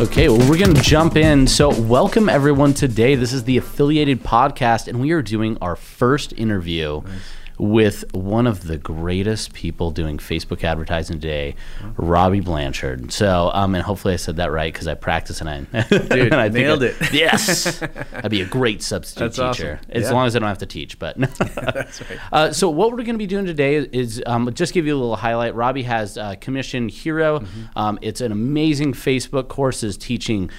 Okay, well, we're going to jump in. So, welcome everyone today. This is the Affiliated Podcast, and we are doing our first interview nice with one of the greatest people doing Facebook advertising today, Robbie Blanchard. So, um, and hopefully I said that right because I practice and I, Dude, and I nailed it. Yes, I'd be a great substitute That's teacher awesome. as yeah. long as I don't have to teach. But That's right. Uh, so, what we're going to be doing today is um, just give you a little highlight. Robbie has uh, Commission Hero. Mm-hmm. Um, it's an amazing Facebook courses teaching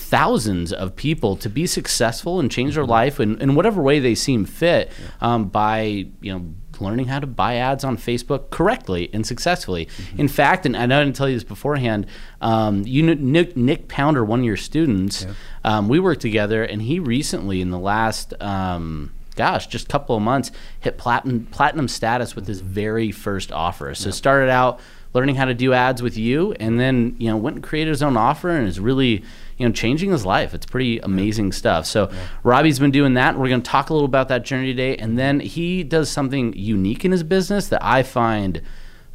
thousands of people to be successful and change their mm-hmm. life in, in whatever way they seem fit um, by you know learning how to buy ads on Facebook correctly and successfully. Mm-hmm. In fact, and I didn't tell you this beforehand, um, you know, Nick, Nick, Pounder, one of your students, yeah. um, we worked together, and he recently, in the last, um, gosh, just a couple of months, hit platinum platinum status with his very first offer. So yeah. started out learning how to do ads with you, and then you know went and created his own offer, and is really you know, changing his life. It's pretty amazing stuff. So yeah. Robbie's been doing that. We're going to talk a little about that journey today, and then he does something unique in his business that I find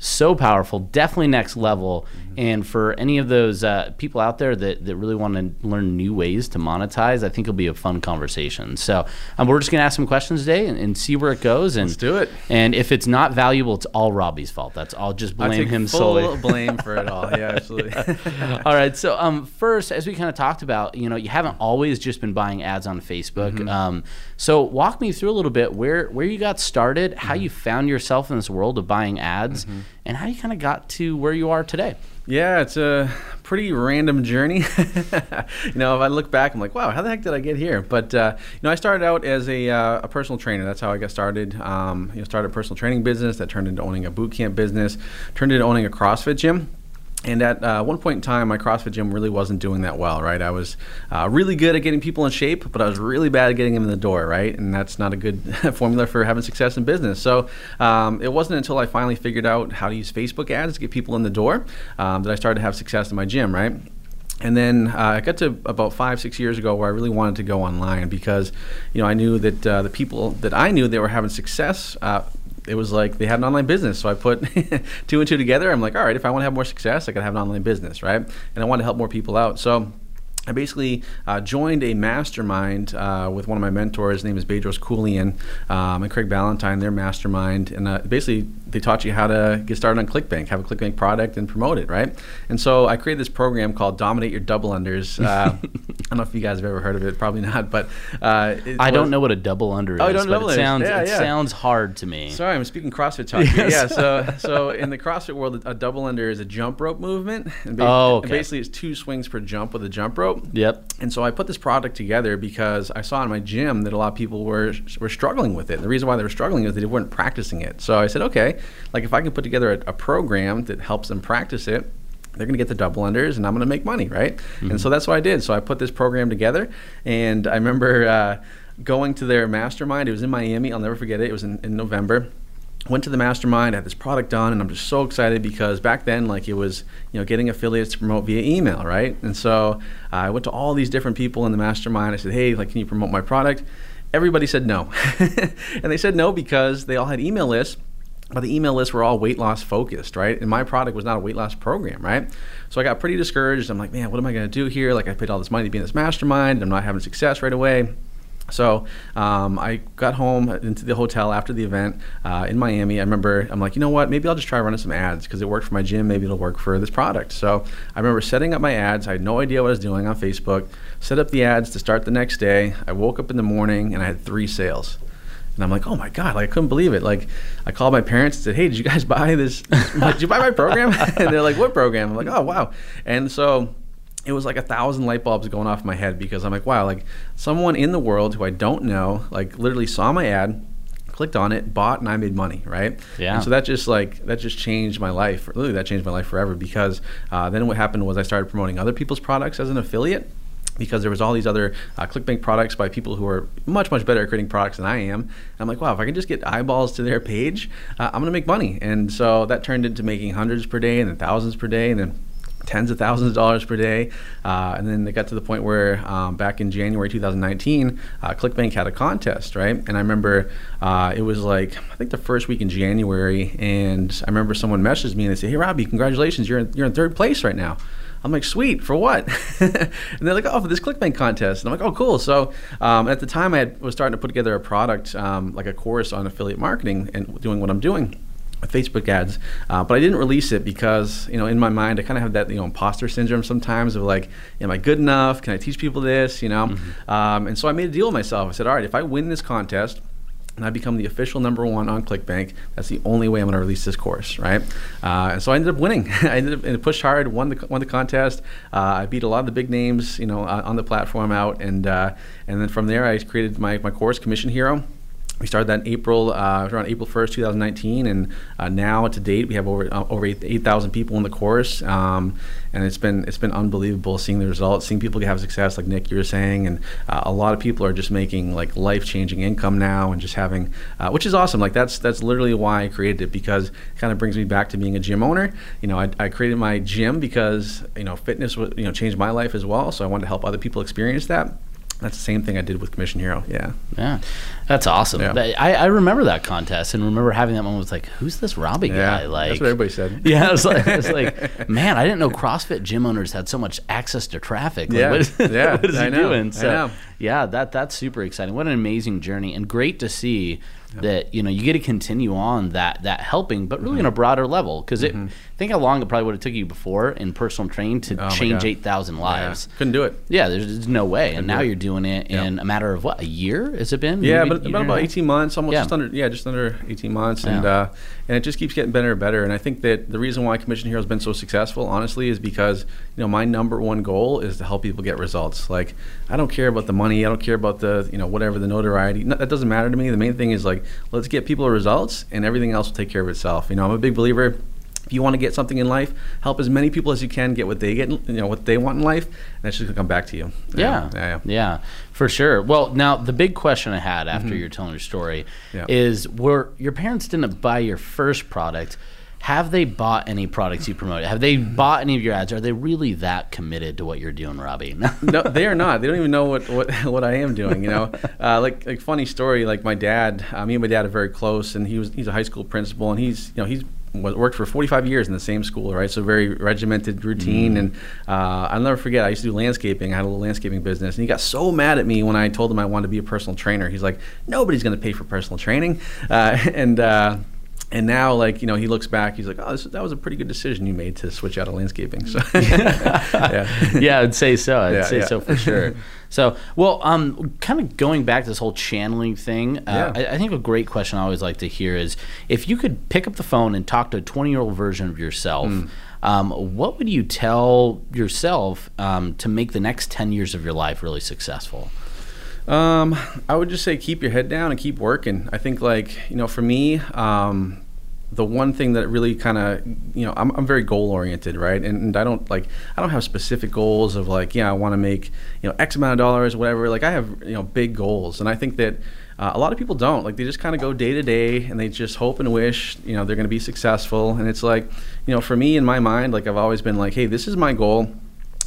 so powerful, definitely next level. Mm-hmm. And for any of those uh, people out there that, that really want to learn new ways to monetize, I think it'll be a fun conversation. So um, we're just going to ask some questions today and, and, see where it goes. And Let's do it. And if it's not valuable, it's all Robbie's fault. That's I'll just blame him full solely. blame for it all. Yeah, absolutely. yeah. all right. So um, first, as we kind of talked about, you know, you haven't always just been buying ads on Facebook. Mm-hmm. Um, so walk me through a little bit where where you got started, how mm-hmm. you found yourself in this world of buying ads, mm-hmm. And how you kind of got to where you are today. Yeah, it's a pretty random journey. you know, if I look back, I'm like, wow, how the heck did I get here? But uh, you know, I started out as a, uh, a, personal trainer. That's how I got started. Um, you know, started a personal training business that turned into owning a boot camp business, turned into owning a CrossFit gym and at uh, one point in time, my CrossFit gym really wasn't doing that well, right? I was uh, really good at getting people in shape, but I was really bad at getting them in the door, right? And that's not a good formula for having success in business. So um, it wasn't until I finally figured out how to use Facebook ads to get people in the door um, that I started to have success in my gym, right? and then uh, I got to about five, six years ago where I really wanted to go online because, you know, I knew that uh, the people that I knew that were having success uh, it was like they had an online business. So I put two and two together. I'm like, all right, if I want to have more success, I to have an online business, right? And I want to help more people out. So I basically uh, joined a mastermind uh, with one of my mentors. His name is Bedros Keuilian um, and Craig Ballantyne. Their mastermind, and uh, basically they taught you how to get started on ClickBank, have a ClickBank product, and promote it, right? And so I created this program called Dominate Your Double Unders. Uh, I don't know if you guys have ever heard of it, probably not, but uh, I was, don't know what a double under oh, is. don't know it sounds yeah, it yeah. sounds hard to me. Sorry, I'm speaking CrossFit talk. yes. Yeah, so so in the CrossFit world, a double under is a jump rope movement. And oh, okay. And basically, it's two swings per jump with a jump rope. Yep. And so I put this product together because I saw in my gym that a lot of people were were struggling with it. And the reason why they were struggling is they weren't practicing it. So I said, okay, like if I can put together a, a program that helps them practice it, they're going to get the double unders and I'm going to make money, right? Mm-hmm. And so that's what I did. So I put this program together, and I remember uh, going to their mastermind. It was in Miami. I'll never forget it. It was in, in November went to the mastermind I had this product done and i'm just so excited because back then like it was you know getting affiliates to promote via email right and so uh, i went to all these different people in the mastermind i said hey like can you promote my product everybody said no and they said no because they all had email lists but the email lists were all weight loss focused, right? And my product was not a weight loss program, right? So I got pretty discouraged. I'm like, man, what am I going to do here? Like, I paid all this money to be in this mastermind. I'm not having success right away. So um, I got home into the hotel after the event uh, in Miami. I remember I'm like, you know what? Maybe I'll just try running some ads because it worked for my gym. Maybe it'll work for this product. So I remember setting up my ads. I had no idea what I was doing on Facebook. Set up the ads to start the next day. I woke up in the morning and I had three sales. And I'm like, oh my god, like I couldn't believe it. Like I called my parents and said, hey, did you guys buy this? did you buy my program? and they're like, what program? I'm like, oh wow. And so it was like a thousand light bulbs going off my head because I'm like, wow, like someone in the world who I don't know, like literally saw my ad, clicked on it, bought, and I made money, right? Yeah. And so that just like that just changed my life. Literally, that changed my life forever because uh, then what happened was I started promoting other people's products as an affiliate because there was all these other uh, ClickBank products by people who are much much better at creating products than I am. And I'm like, wow, if I can just get eyeballs to their page, uh, I'm gonna make money. And so that turned into making hundreds per day and then thousands per day, and then tens of thousands of dollars per day. Uh, and then they got to the point where um, back in January 2019, uh, ClickBank had a contest, right? And I remember uh, it was like, I think the first week in January. And I remember someone messaged me and they said, Hey, Robbie, congratulations. You're in, you're in third place right now. I'm like, sweet, for what? and they're like, oh, for this ClickBank contest. And I'm like, oh, cool. So um, at the time, I had, was starting to put together a product, um, like a course on affiliate marketing and doing what I'm doing. Facebook ads, uh, but I didn't release it because you know in my mind I kind of have that you know imposter syndrome sometimes of like, am I good enough? Can I teach people this? You know, mm-hmm. um, and so I made a deal with myself. I said, all right, if I win this contest, and I become the official number one on ClickBank. That's the only way I'm going to release this course, right? Uh, and so I ended up winning. I ended up and pushed hard, won the won the contest. Uh, I beat a lot of the big names, you know, on the platform out, and uh, and then from there I created my my course, Commission Hero we started that in April, uh, around April 1st, 2019, and uh, now to date we have over uh, over 8,000 people in the course, um, and it's been it's been unbelievable seeing the results, seeing people have success, like Nick you were saying, and uh, a lot of people are just making like life changing income now, and just having, uh, which is awesome. Like that's that's literally why I created it because it kind of brings me back to being a gym owner. You know, I, I created my gym because you know fitness you know changed my life as well, so I wanted to help other people experience that that's the same thing I did with Commission Hero. Yeah. Yeah. That's awesome. Yeah. I, I remember that contest and remember having that moment. Was like, who's this Robbie yeah, guy? Like, that's what everybody said. Yeah. It's like, it's like, man, I didn't know CrossFit gym owners had so much access to traffic. Like, yeah. What is, yeah. what is he know. doing? So, yeah, that that's super exciting. What an amazing journey and great to see that you know you get to continue on that that helping, but really mm-hmm. on a broader level. Because mm-hmm. think how long it probably would have took you before in personal training to oh change eight thousand lives. Yeah. Couldn't do it. Yeah, there's, there's no way. Couldn't and now you're doing it in a matter of what a year has it been? Yeah, Maybe but about about eighteen months, almost yeah. just under yeah, just under eighteen months, and uh, and it just keeps getting better and better. And I think that the reason why Commission Hero has been so successful, honestly, is because you know my number one goal is to help people get results. Like I don't care about the money, I don't care about the you know whatever the notoriety. No, that doesn't matter to me. The main thing is like let's get people results, and everything else will take care of itself. You know, I'm a big believer if you want to get something in life, help as many people as you can get what they get, you know, what they want in life, and that's just gonna come back to you. Yeah, yeah, yeah, yeah for sure. Well, now the big question I had after mm-hmm. you're telling your story yeah. is: Were your parents didn't buy your first product? Have they bought any products you promote? Have they mm-hmm. bought any of your ads? Are they really that committed to what you're doing, Robbie? no, they are not. They don't even know what what, what I am doing. You know, uh, like like funny story. Like my dad, uh, me and my dad are very close, and he was he's a high school principal, and he's you know he's worked for 45 years in the same school, right? So very regimented routine. Mm. And uh, I'll never forget, I used to do landscaping. I had a little landscaping business. And he got so mad at me when I told him I wanted to be a personal trainer. He's like, nobody's going to pay for personal training. Uh, and, uh, and now, like you know, he looks back. He's like, "Oh, this, that was a pretty good decision you made to switch out of landscaping." So, yeah, yeah, I'd say so. I'd yeah, say yeah. so for sure. So, well, um, kind of going back to this whole channeling thing, uh. I, I, think a great question I always like to hear is if you could pick up the phone and talk to a 20 year old version of yourself, mm. um, what would you tell yourself um, to make the next 10 years of your life really successful? Um, I would just say keep your head down and keep working. I think, like, you know, for me, um, the one thing that really kind of you know I'm, I'm very goal oriented right? And, and, i don't like i don't have specific goals of like yeah i want to make you know x amount of dollars whatever. Like i have you know big goals. And i think that uh, a lot of people don't. Like they just kind of go day to day and they just hope and wish you know they're going to be successful. And it's like you know for me in my mind like i've always been like hey this is my goal.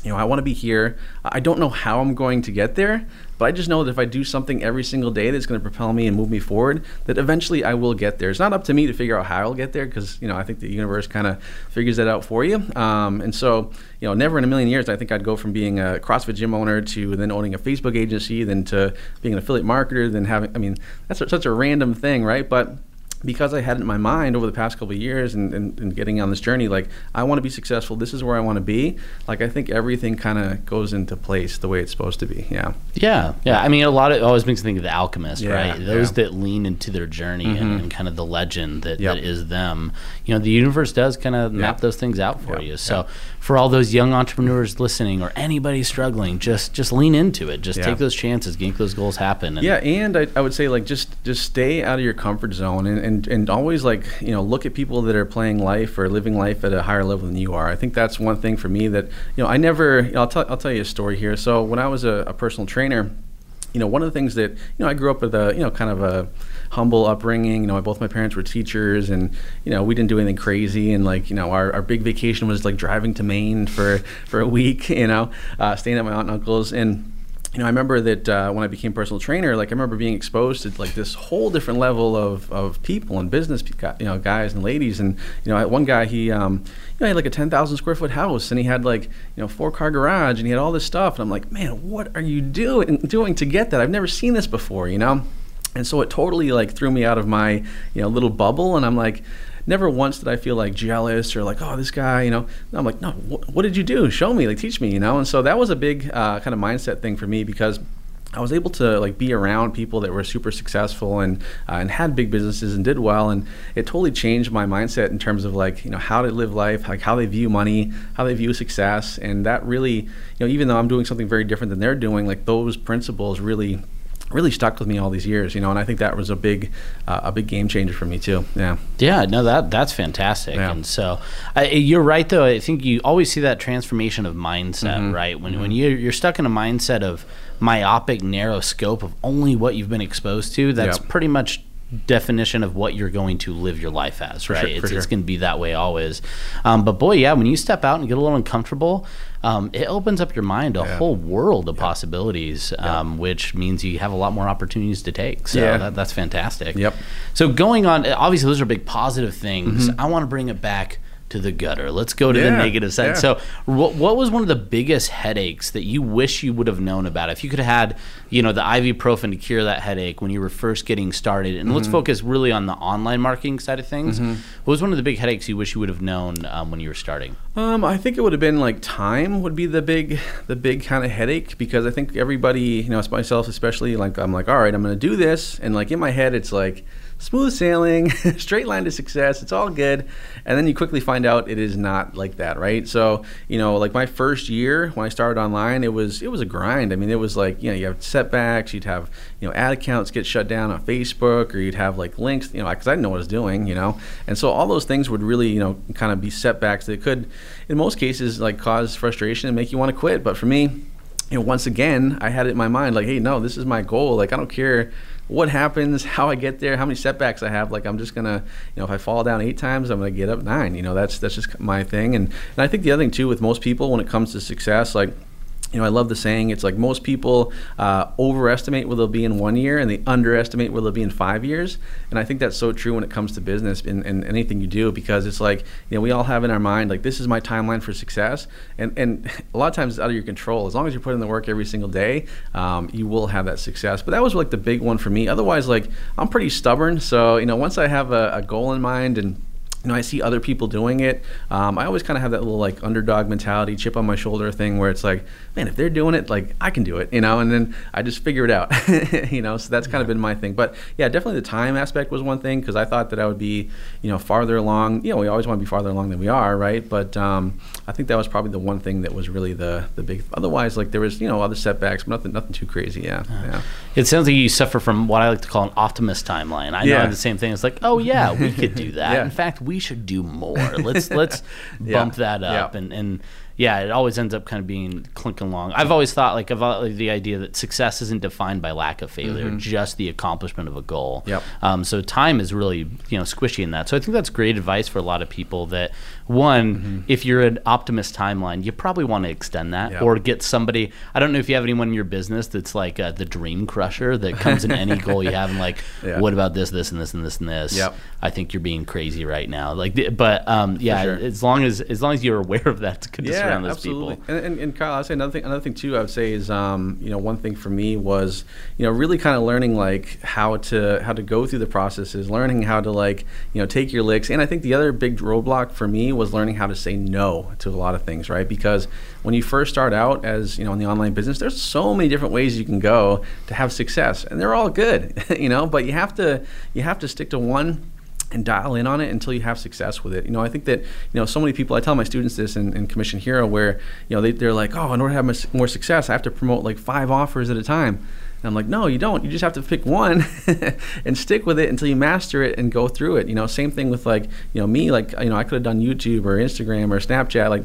You know, I want to be here. I don't know how I'm going to get there, but I just know that if I do something every single day that's going to propel me and move me forward, that eventually I will get there. It's not up to me to figure out how I'll get there because, you know, I think the universe kind of figures that out for you. Um, and so, you know, never in a million years, I think I'd go from being a CrossFit gym owner to then owning a Facebook agency, then to being an affiliate marketer, then having, I mean, that's such a random thing, right? But because I had it in my mind over the past couple of years and, and, and, getting on this journey, like I want to be successful. This is where I want to be. Like I think everything kind of goes into place the way it's supposed to be. Yeah. Yeah. Yeah. I mean, a lot of it always makes me think of the alchemist, yeah, right? Those yeah. that lean into their journey mm-hmm. and, and, kind of the legend that, yep. that is them. You know, the universe does kind of map yep. those things out for yep. you. So for all those young entrepreneurs listening or anybody struggling, just just lean into it. Just take those chances, make those goals happen. And yeah. And I, I would say like just just stay out of your comfort zone and, and, and always like, you know, look at people that are playing life or living life at a higher level than you are. I think that's one thing for me that, you know, I never, you know, I'll, tell, I'll tell you a story here. So when I was a, a personal trainer, you know, one of the things that, you know, I grew up with a, you know, kind of a humble upbringing. You know, both my parents were teachers and, you know, we didn't do anything crazy. And like, you know, our, our big vacation was like driving to Maine for, for a week, you know, uh, staying at my aunt and uncle's. And, you know, I remember that uh, when I became personal trainer, like I remember being exposed to like this whole different level of, of people and business, you know, guys and ladies. And you know, one guy he, um, you know, had like a ten thousand square foot house, and he had like you know four car garage, and he had all this stuff. And I'm like, man, what are you doing doing to get that? I've never seen this before, you know. And so it totally like threw me out of my you know little bubble, and I'm like never once did I feel like jealous or like, oh, this guy, you know. I'm like, no, wh- what did you do? Show me, like, teach me, you know. And so that was a big uh, kind of mindset thing for me because. I was able to like be around people that were super successful and uh, and had big businesses and did well, and it totally changed my mindset in terms of like you know how to live life, like how they view money, how they view success, and that really you know even though I'm doing something very different than they're doing, like those principles really really stuck with me all these years, you know, and I think that was a big, uh, a big game changer for me too. Yeah. Yeah. No, that that's fantastic. Yeah. And so uh, you're right though. I think you always see that transformation of mindset, mm-hmm. right? When mm-hmm. when you you're stuck in a mindset of myopic, narrow scope of only what you've been exposed to, that's yep. pretty much definition of what you're going to live your life as, right? Sure, it's, sure. it's going to be that way always. Um, but boy, yeah, when you step out and get a little uncomfortable, um, it opens up your mind a yeah. whole world of yeah. possibilities, um, yeah. which means you have a lot more opportunities to take. So that, that's fantastic. Yep. So going on, obviously those are big positive things. Mm-hmm. I want to bring it back to the gutter. Let's go to yeah, the negative side. Yeah. So, what, what was one of the biggest headaches that you wish you would have known about? If you could have had, you know, the ibuprofen to cure that headache when you were first getting started, and mm-hmm. let's focus really on the online marketing side of things. Mm-hmm. What was one of the big headaches you wish you would have known um, when you were starting? Um, I think it would have been like time would be the big, the big kind of headache because I think everybody, you know, myself especially, like I'm like, all right, I'm going to do this, and like in my head, it's like smooth sailing, straight line to success. It's all good. And then you quickly find out it is not like that, right? So, you know, like my first year when I started online, it was it was a grind. I mean, it was like, you know, you have setbacks, you'd have, you know, ad accounts get shut down on Facebook or you'd have like links, you know, cuz I didn't know what I was doing, you know. And so all those things would really, you know, kind of be setbacks that could in most cases like cause frustration and make you want to quit. But for me, you know, once again, I had it in my mind like, hey, no, this is my goal. Like, I don't care what happens, how I get there, how many setbacks I have. Like I'm just gonna, you know, if I fall down eight times, I'm gonna get up nine. You know, that's that's just my thing. And and I think the other thing too with most people when it comes to success, like you know, I love the saying. It's like most people uh, overestimate where they'll be in one year, and they underestimate where they'll be in five years. And I think that's so true when it comes to business and, and anything you do, because it's like you know we all have in our mind like this is my timeline for success, and and a lot of times it's out of your control. As long as you put in the work every single day, um, you will have that success. But that was like the big one for me. Otherwise, like I'm pretty stubborn, so you know once I have a, a goal in mind and you know, I see other people doing it. Um, I always kind of have that little like underdog mentality, chip on my shoulder thing, where it's like, man, if they're doing it, like I can do it, you know. And then I just figure it out, you know. So that's kind of been my thing. But yeah, definitely the time aspect was one thing because I thought that I would be, you know, farther along. You know, we always want to be farther along than we are, right? But um, I think that was probably the one thing that was really the the big. Otherwise, like there was, you know, other setbacks, but nothing nothing too crazy. Yeah, uh, yeah. It sounds like you suffer from what I like to call an optimist timeline. I yeah. know the same thing. It's like, oh yeah, we could do that. yeah. In fact, we should do more. Let's let's bump yeah. that up yeah. and and yeah, it always ends up kind of being clinking along. I've always thought like about the idea that success isn't defined by lack of failure, mm-hmm. just the accomplishment of a goal. Yep. Um, so time is really you know squishy in that. So I think that's great advice for a lot of people. That one, mm-hmm. if you're an optimist timeline, you probably want to extend that or get somebody. I don't know if you have anyone in your business that's like uh, the dream crusher that comes in any goal you have and like, yeah. what about this, this, and this, and this, and this? Yep. I think you're being crazy right now. Like, but um, yeah, sure. as long as as long as you're aware of that, it's good yeah, to surround those absolutely. people. And, and, and Kyle, I'd say another thing. Another thing too, I would say is, um, you know, one thing for me was, you know, really kind of learning like how to how to go through the processes, learning how to like, you know, take your licks. And I think the other big roadblock for me was learning how to say no to a lot of things, right? Because when you first start out as you know in the online business, there's so many different ways you can go to have success, and they're all good, you know. But you have to you have to stick to one and dial in on it until you have success with it. You know, I think that, you know, so many people, I tell my students this in, in Commission Hero where, you know, they, they're like, oh, in order to have more success, I have to promote like five offers at a time. And I'm like, no, you don't. You just have to pick one and stick with it until you master it and go through it. You know, same thing with like, you know, me, like, you know, I could have done YouTube or Instagram or Snapchat. Like,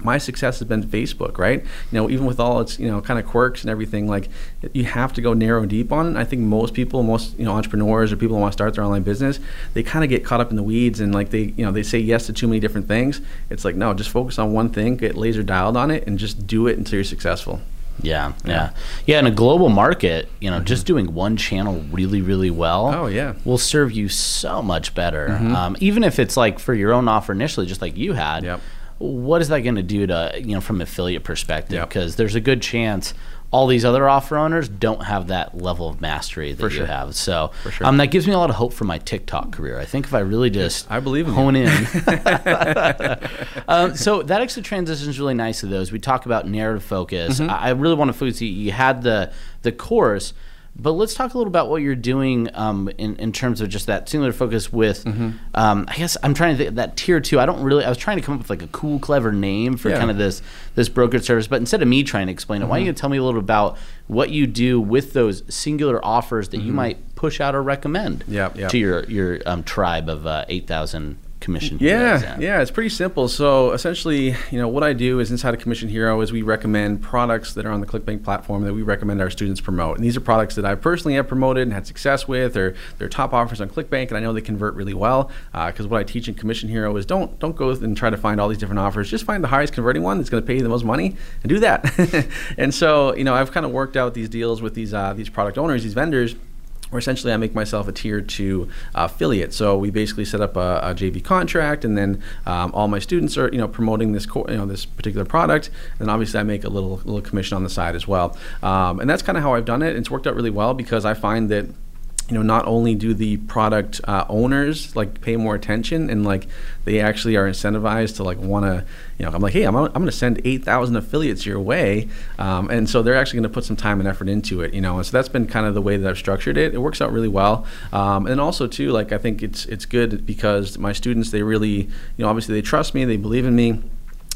my success has been Facebook, right? You know, even with all its you know kind of quirks and everything, like you have to go narrow and deep on it. I think most people, most you know entrepreneurs or people who want to start their online business, they kind of get caught up in the weeds and like they you know they say yes to too many different things. It's like no, just focus on one thing, get laser dialed on it, and just do it until you're successful. Yeah, yeah, yeah. In a global market, you know, mm-hmm. just doing one channel really, really well. Oh yeah, will serve you so much better. Mm-hmm. Um, even if it's like for your own offer initially, just like you had. Yep. What is that going to do to you know from affiliate perspective? Because yep. there's a good chance all these other offer owners don't have that level of mastery that you have. So sure. um, that gives me a lot of hope for my TikTok career. I think if I really just I believe in hone you. in. um, so that actually transitions really nicely, though. As we talk about narrative focus, mm-hmm. I, I really want to focus. You had the the course but let's talk a little about what you're doing um, in, in terms of just that singular focus with, mm-hmm. um, I guess I'm trying to think that tier two. I don't really, I was trying to come up with like a cool, clever name for yeah. kind of this this brokerage service. But instead of me trying to explain it, mm-hmm. why don't you tell me a little about what you do with those singular offers that mm-hmm. you might push out or recommend to your, your um, tribe of uh, 8,000 commission yeah yeah it's pretty simple. So essentially you know what i do is inside of commission hero is we recommend products that are on the clickbank platform that we recommend our students promote. And these are products that i personally have promoted and had success with. Or they're top offers on clickbank and i know they convert really well because uh, what i teach in commission hero is don't don't go and try to find all these different offers. Just find the highest converting one that's going to pay you the most money and do that. And so you know i've kind of worked out these deals with these uh, these product owners these vendors where essentially I make myself a tier two affiliate. So we basically set up a, a JV contract, and then um, all my students are you know promoting this co- you know this particular product, and obviously I make a little little commission on the side as well. Um, and that's kind of how I've done it. It's worked out really well because I find that you know not only do the product uh, owners like pay more attention and like they actually are incentivized to like want to you know i'm like hey i'm, I'm going to send 8000 affiliates your way um, and so they're actually going to put some time and effort into it you know and so that's been kind of the way that i've structured it. It works out really well um, and also too like i think it's it's good because my students they really you know obviously they trust me they believe in me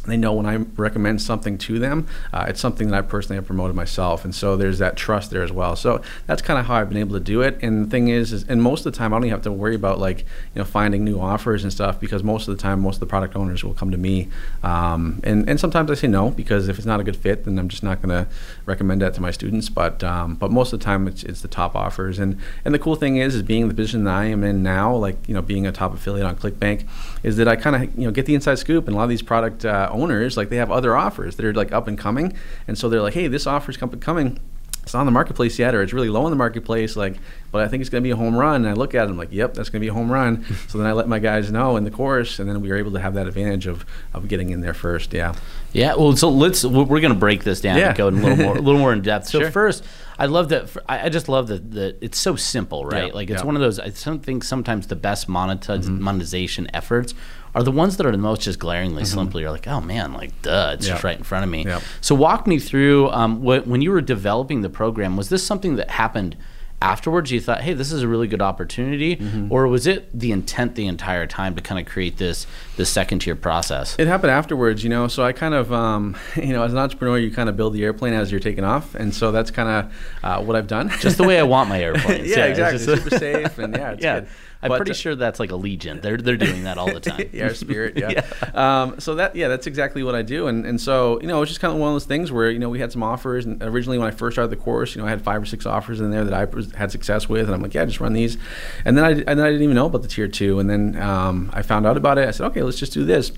they know when I recommend something to them, uh, it's something that I personally have promoted myself, and so there's that trust there as well. So that's kind of how I've been able to do it. And the thing is, is, and most of the time I don't even have to worry about like you know finding new offers and stuff because most of the time most of the product owners will come to me, um, and and sometimes I say no because if it's not a good fit, then I'm just not going to recommend that to my students. But um, but most of the time it's, it's the top offers, and and the cool thing is is being the position that I am in now, like you know being a top affiliate on ClickBank, is that I kind of you know get the inside scoop, and a lot of these product uh, owners like they have other offers that are like up and coming, and so they're like, hey, this offer's up and coming it's not on the marketplace yet, or it's really low in the marketplace. Like, but I think it's going to be a home run. And I look at it, I'm like, yep, that's going to be a home run. so then I let my guys know in the course, and then we were able to have that advantage of, of getting in there first. Yeah. Yeah. Well, so let's we're going to break this down yeah. and go a little more a little more in depth. So sure. first, I love that. I just love that that it's so simple, right? Yeah. Like it's yeah. one of those. I think sometimes the best monetiz- mm-hmm. monetization efforts are the ones that are the most just glaringly mm-hmm. simple. You're like, oh man, like duh, it's yep. just right in front of me. So walk me through um, what, when you were developing the program. Was this something that happened? Afterwards you thought hey this is a really good opportunity? Mm-hmm. or was it the intent the entire time to kind of create this this second tier process? It happened afterwards you know so i kind of um, you know as an entrepreneur you kind of build the airplane as you're taking off and so that's kind of uh, what i've done. Just the way i want my airplane yeah, yeah, exactly. super safe and yeah it's yeah. good I'm but, pretty sure that's like Allegiant. They're they're doing that all the time. yeah, Spirit. Yeah. yeah. Um, so that yeah, that's exactly what I do. And and so you know, it's just kind of one of those things where you know we had some offers. And originally, when I first started the course, you know, I had five or six offers in there that I had success with, and I'm like, yeah, just run these. And then I and then I didn't even know about the tier two. And then um, I found out about it. I said, okay, let's just do this.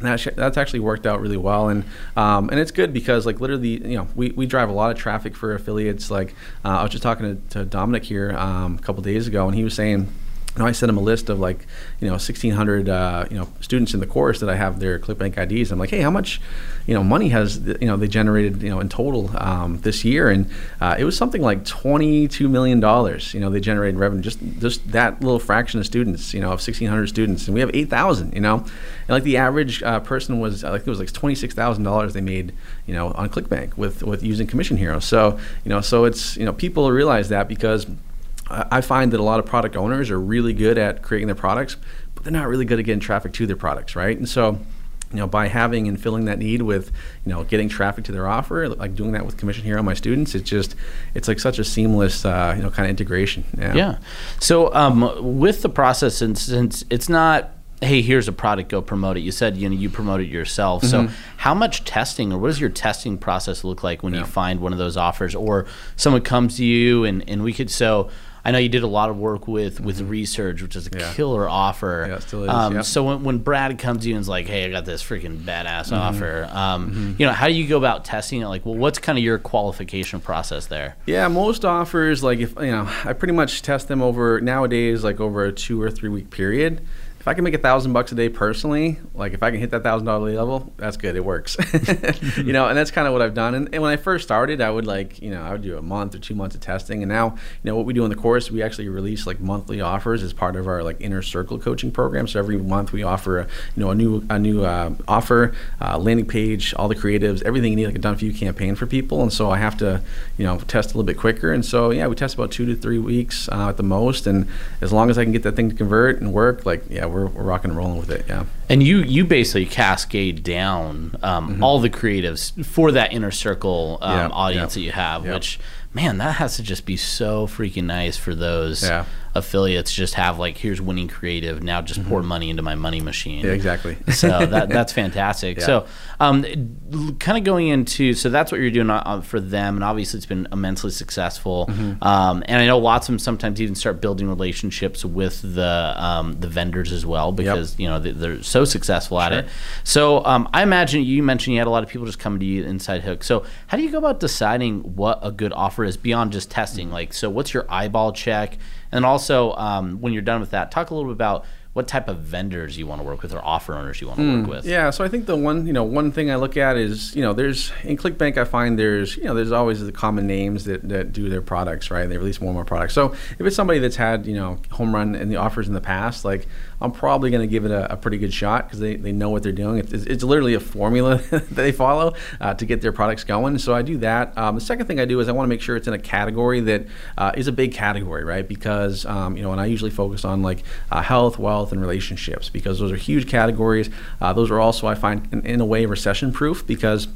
That that's actually worked out really well, and um, and it's good because like literally, you know, we, we drive a lot of traffic for affiliates. Like uh, I was just talking to, to Dominic here um, a couple days ago, and he was saying know, I sent them a list of like, you know, 1,600, uh, you know, students in the course that I have their ClickBank IDs. I'm like, hey, how much, you know, money has, you know, they generated, you know, in total um, this year? And uh, it was something like 22 million dollars. You know, they generated revenue just just that little fraction of students, you know, of 1,600 students, and we have 8,000. You know, and like the average uh, person was like it was like 26 thousand dollars they made, you know, on ClickBank with with using Commission Hero. So you know, so it's you know, people realize that because I find that a lot of product owners are really good at creating their products, but they're not really good at getting traffic to their products, right? And so, you know, by having and filling that need with, you know, getting traffic to their offer, like doing that with Commission Hero, my students, it's just, it's like such a seamless, uh, you know, kind of integration. Yeah. yeah. So um, with the process, and since it's not hey, here's a product, go promote it. You said you know you promote it yourself. Mm-hmm. So how much testing or what does your testing process look like when yeah. you find one of those offers or someone comes to you and, and we could so I know you did a lot of work with with mm-hmm. research, which is a yeah. killer offer. Yeah, still is. Um, So when, when Brad comes to you and is like, "Hey, I got this freaking badass mm-hmm. offer," um, mm-hmm. you know, how do you go about testing it? Like, well, what's kind of your qualification process there? Yeah, most offers, like if you know, I pretty much test them over nowadays, like over a two or three week period if I can make a thousand bucks a day personally, like if I can hit that thousand dollar level, that's good. It works, you know, and that's kind of what I've done. And, and, when I first started, I would like, you know, I would do a month or two months of testing. And now, you know, what we do in the course, we actually release like monthly offers as part of our like inner circle coaching program. So every month we offer, a, you know, a new a new uh, offer, uh, landing page, all the creatives, everything you need like a done for you campaign for people. And so I have to, you know, test a little bit quicker. And so yeah, we test about two to three weeks uh, at the most. And as long as I can get that thing to convert and work, like yeah we're, we're rocking and rolling with it. Yeah. And you you basically cascade down um, mm-hmm. all the creatives for that inner circle um, yeah, audience yeah. that you have, yeah. which man, that has to just be so freaking nice for those affiliates. Just have like, here's winning creative. Now just mm-hmm. pour money into my money machine. Yeah, exactly. so that that's fantastic. So, um, kind of going into so that's what you're doing uh, for them, and obviously it's been immensely successful. Mm-hmm. Um, and I know lots of them sometimes even start building relationships with the um, the vendors as well because yep. you know they're so successful at sure. it. So um, I imagine you mentioned you had a lot of people just coming to you inside Hook. So how do you go about deciding what a good offer offer is beyond just testing. Like, so what's your eyeball check? And also, um, when you're done with that, talk a little bit about what type of vendors you want to work with or offer owners you want to mm, work hmm. with. Yeah, so I think the one you know one thing I look at is you know there's in ClickBank I find there's you know there's always the common names that, that do their products right. They release more and more products. So if it's somebody that's had you know home run in the offers in the past, like I'm probably going to give it a, a, pretty good shot because they, they know what they're doing. It's, it's literally a formula that they follow uh, to get their products going. So I do that. Um, the second thing I do is I want to make sure it's in a category that uh, is a big category, right? Because um, you know, and I usually focus on like uh, health, wealth, and relationships because those are huge categories. Uh, those are also I find in, in a way recession proof because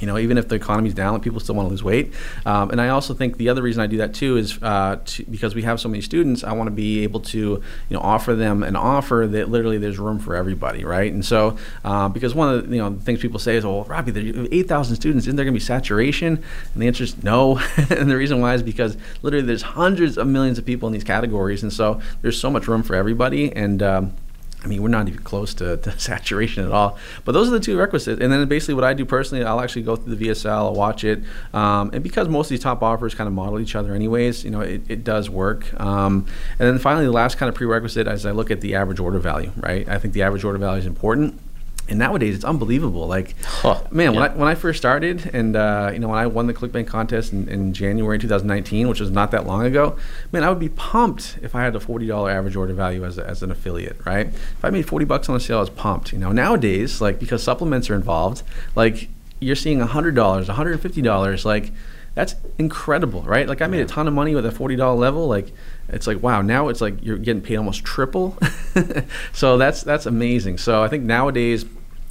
you know, even if the economy's down, people still want to lose weight. Um, and I also think the other reason I do that too is uh, to, because we have so many students, I want to be able to, you know, offer them an offer that literally there's room for everybody, right? And so, uh, because one of the, you know the things people say is, well, Robbie, there's 8,000 students, isn't there going to be saturation? And the answer is no. and the reason why is because literally there's hundreds of millions of people in these categories, and so there's so much room for everybody. And um, I mean, we're not even close to, to, saturation at all. But those are the two requisites. And then basically, what I do personally, I'll actually go through the VSL, I'll watch it, um, and because most of these top offers kind of model each other, anyways, you know, it, it does work. Um, and then finally, the last kind of prerequisite is I look at the average order value. Right? I think the average order value is important and nowadays it's unbelievable. Like, huh, man, yeah. when I when I first started, and uh, you know, when I won the ClickBank contest in, in, January 2019, which was not that long ago, man, I would be pumped if I had a forty dollar average order value as, a, as an affiliate, right? If I made forty bucks on a sale, I was pumped. You know, nowadays, like because supplements are involved, like you're seeing hundred dollars, hundred and fifty dollars, like that's incredible, right? Like I made a ton of money with a forty dollar level, like it's like wow now it's like you're getting paid almost triple so that's that's amazing so i think nowadays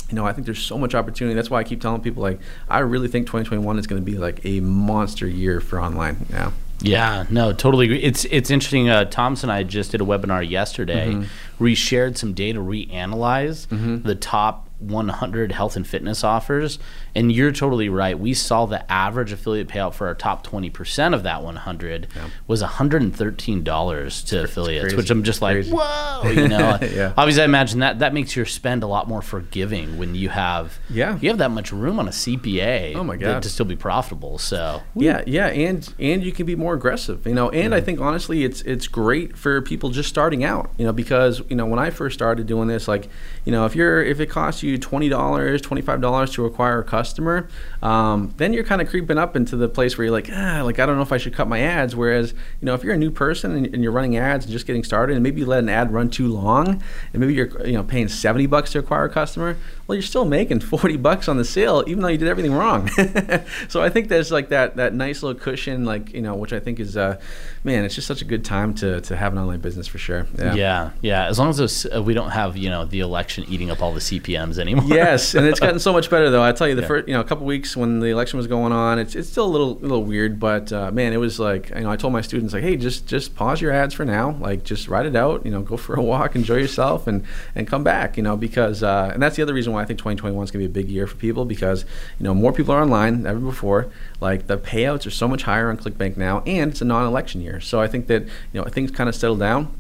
you know, I think there's so much opportunity. That's why I keep telling people like I really think 2021 is going to be like a monster year for online. Yeah. Yeah, no, totally agree. It's it's interesting. Uh, Thompson and I just did a webinar yesterday. Mm-hmm. We shared some data, reanalyzed mm-hmm. the top 100 health and fitness offers. And you're totally right. We saw the average affiliate payout for our top 20% of that 100 yeah. was $113 to affiliates, crazy. which I'm just like, crazy. whoa, you know. yeah. Obviously, I imagine that that makes your spend a lot more forgiving when you have yeah you have that much room on a CPA. Oh my god, to still be profitable. So yeah, yeah, and and you can be more aggressive, you know. And I think honestly, it's it's great for people just starting out, you know, because you know when I first started doing this, like you know, if you're if it costs you you $20, $25 to acquire a customer, um, then you're kind of creeping up into the place where you're like, ah, like I don't know if I should cut my ads. Whereas, you know, if you're a new person and, and you're running ads and just getting started, and maybe you let an ad run too long, and maybe you're you know paying 70 bucks to acquire a customer, well, you're still making 40 bucks on the sale, even though you did everything wrong. so I think there's like that that nice little cushion, like you know, which I think is, uh, man, it's just such a good time to to have an online business for sure. Yeah, yeah. yeah. As long as uh, we don't have you know the election eating up all the CPMS anymore. yes, and it's gotten so much better though. I tell you, the yeah. first you know a couple weeks when the election was going on, it's it's still a little little weird, but uh, man, it was like you know I told my students like, hey, just just pause your ads for now, like just write it out, you know, go for a walk, enjoy yourself, and and come back, you know, because uh, and that's the other reason why I think 2021 is going to be a big year for people because you know more people are online than ever before. Like the payouts are so much higher on ClickBank now, and it's a non-election year, so I think that you know things kind of settle down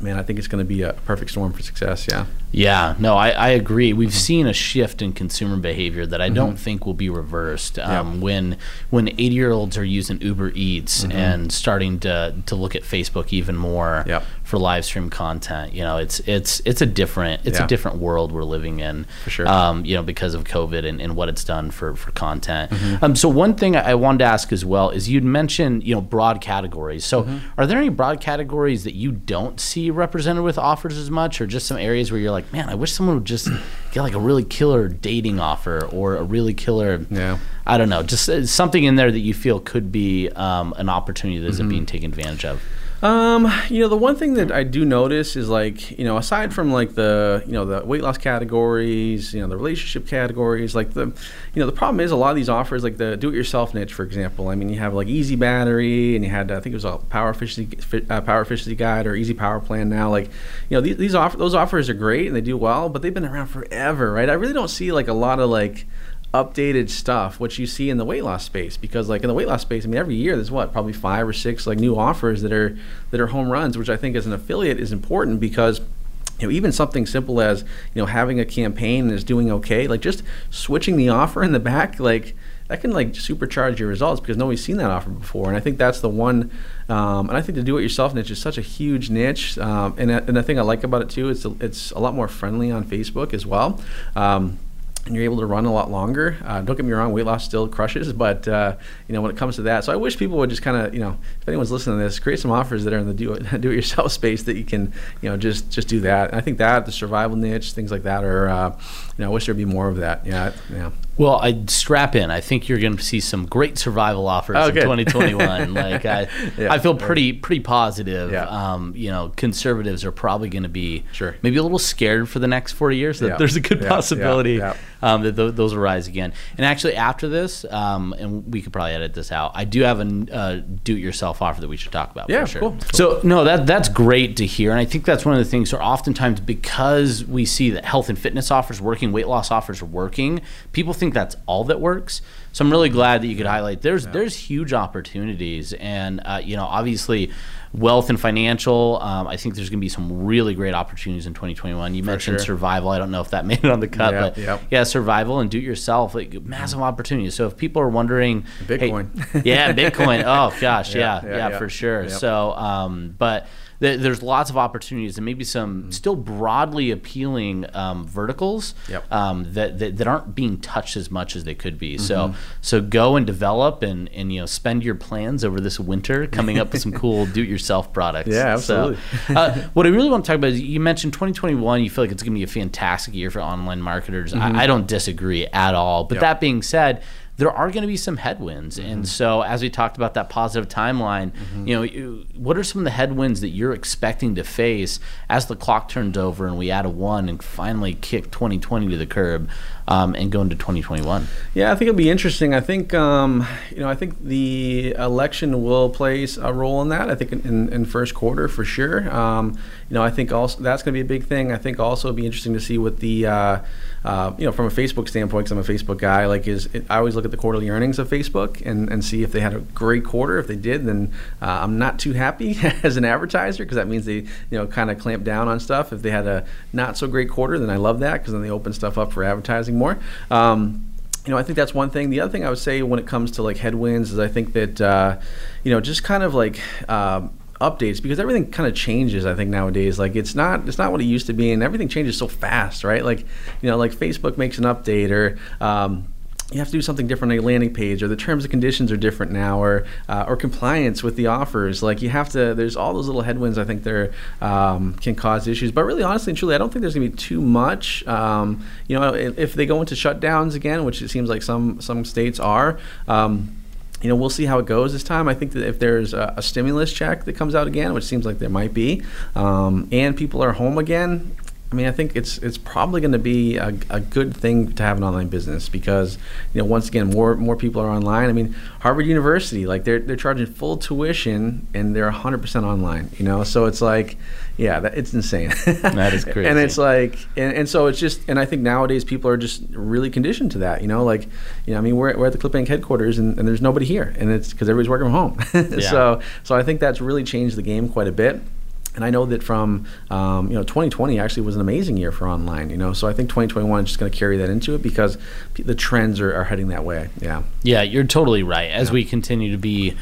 man, I think it's going to be a perfect storm for success. Yeah. Yeah. No, I, I agree. We've seen a shift in consumer behavior that I mm-hmm. don't think will be reversed. Um, yeah. When when eighty year olds are using Uber Eats mm-hmm. and starting to to look at Facebook even more yep. for live stream content, you know, it's it's it's a different it's yeah. a different world we're living in. For sure. Um, you know, because of COVID and, and what it's done for for content. Mm-hmm. Um, so one thing I wanted to ask as well is you'd mentioned you know broad categories. So mm-hmm. are there any broad categories that you don't see represented with offers as much, or just some areas where you're like, man, I wish someone would just get like a really killer dating offer or a really killer, yeah. I don't know, just uh, something in there that you feel could be um, an opportunity that isn't mm-hmm. being taken advantage of. Um, you know, the one thing that I do notice is like, you know, aside from like the, you know, the weight loss categories, you know, the relationship categories, like the, you know, the problem is a lot of these offers, like the do-it-yourself niche, for example. I mean, you have like Easy Battery, and you had, I think it was a Power Efficiency, uh, Power Efficiency Guide or Easy Power Plan. Now, like, you know, these, these offer, those offers are great and they do well, but they've been around forever, right? I really don't see like a lot of like updated stuff which you see in the weight loss space because like in the weight loss space i mean every year there's what probably five or six like new offers that are that are home runs which i think as an affiliate is important because you know, even something simple as you know having a campaign is doing okay like just switching the offer in the back like that can like supercharge your results because nobody's seen that offer before. And i think that's the one um, and i think the do-it-yourself niche is such a huge niche um, and, and the thing i like about it too is it's a lot more friendly on facebook as well. Um, and you're able to run a lot longer. Uh, don't get me wrong, weight loss still crushes, but uh, you know when it comes to that, so I wish people would just kind of you know if anyone's listening to this, create some offers that are in the do it, do it yourself space that you can you know just just do that. And I think that the survival niche, things like that, are uh, you know I wish there'd be more of that. Yeah, yeah. Well, I strap in. I think you're going to see some great survival offers oh, in 2021. like I, yeah, I feel pretty pretty positive. Yeah. Um, you know, conservatives are probably going to be sure. maybe a little scared for the next 40 years. That yeah. there's a good possibility um, that th- those will rise again. And actually, after this, um, and we could probably edit this out. I do have a uh, do-it-yourself offer that we should talk about. Yeah, sure. cool. So no, that that's great to hear, and I think that's one of the things. Are oftentimes because we see that health and fitness offers working, weight loss offers are working. People think that's all that works. So I'm really glad that you could highlight there's yeah. there's huge opportunities, and uh, you know obviously wealth and financial. Um, I think there's going to be some really great opportunities in 2021. You For mentioned sure. survival. I don't know if that made it on the cut, yeah, but yep. yeah, survival and do it yourself, like massive opportunities. So if people are wondering, Bitcoin, hey, yeah, Bitcoin. Oh gosh, yeah, yeah, yeah, for sure. So, um, but there's lots of opportunities and maybe some mm-hmm. still broadly appealing um, verticals yep. um, that, that, that aren't being touched as much as they could be. Mm-hmm. So so go and develop and and you know spend your plans over this winter coming up with some cool do-it-yourself products. Yeah, absolutely. So, uh, what I really want to talk about is you mentioned 2021. You feel like it's going to be a fantastic year for online marketers. Mm-hmm. I, I, don't disagree at all. But yep. that being said there are going to be some headwinds. Mm-hmm. And so, as we talked about that positive timeline, mm-hmm. you know, you, what are some of the headwinds that you're expecting to face as the clock turns over and we add a one and finally kick 2020 to the curb? um, and go into 2021? Yeah, I think it'll be interesting. I think um, you know, I think the election will play a role in that. I think in, in first quarter for sure. Um, you know, I think also that's going to be a big thing. I think also it'll be interesting to see what the uh, uh, you know from a Facebook standpoint. Because I'm a Facebook guy. Like, is it, I always look at the quarterly earnings of Facebook and, and see if they had a great quarter. If they did, then uh, I'm not too happy as an advertiser because that means they you know kind of clamp down on stuff. If they had a not so great quarter, then I love that because then they open stuff up for advertising more. Um, you know, I think that's one thing. The other thing I would say when it comes to like headwinds is I think that uh, you know just kind of like um, updates because everything kind of changes. I think nowadays, like it's not it's not what it used to be, and everything changes so fast, right? Like you know, like Facebook makes an update or um, you have to do something different on a landing page, or the terms and conditions are different now, or uh, or compliance with the offers. Like you have to. There's all those little headwinds. I think there um, can cause issues. But really, honestly and truly, I don't think there's going to be too much. Um, you know, if, if, they go into shutdowns again, which it seems like some some states are. Um, you know, we'll see how it goes this time. I think that if there's a, a stimulus check that comes out again, which seems like there might be, um, and people are home again, I mean, I think it's it's probably going to be a, a, good thing to have an online business because you know once again more more people are online. I mean, Harvard University like they're they're charging full tuition and they're 100% online. You know, so it's like yeah, that, it's insane. that is crazy. and it's like and, and so it's just and I think nowadays people are just really conditioned to that. You know, like you know, I mean, we're, we're at the ClickBank headquarters and, and there's nobody here, and it's because everybody's working from home. yeah. So so I think that's really changed the game quite a bit and I know that from um, you know 2020 actually was an amazing year for online. You know, so I think 2021 is just going to carry that into it because the trends are, are heading that way. Yeah. Yeah, you're totally right. As yeah. we continue to be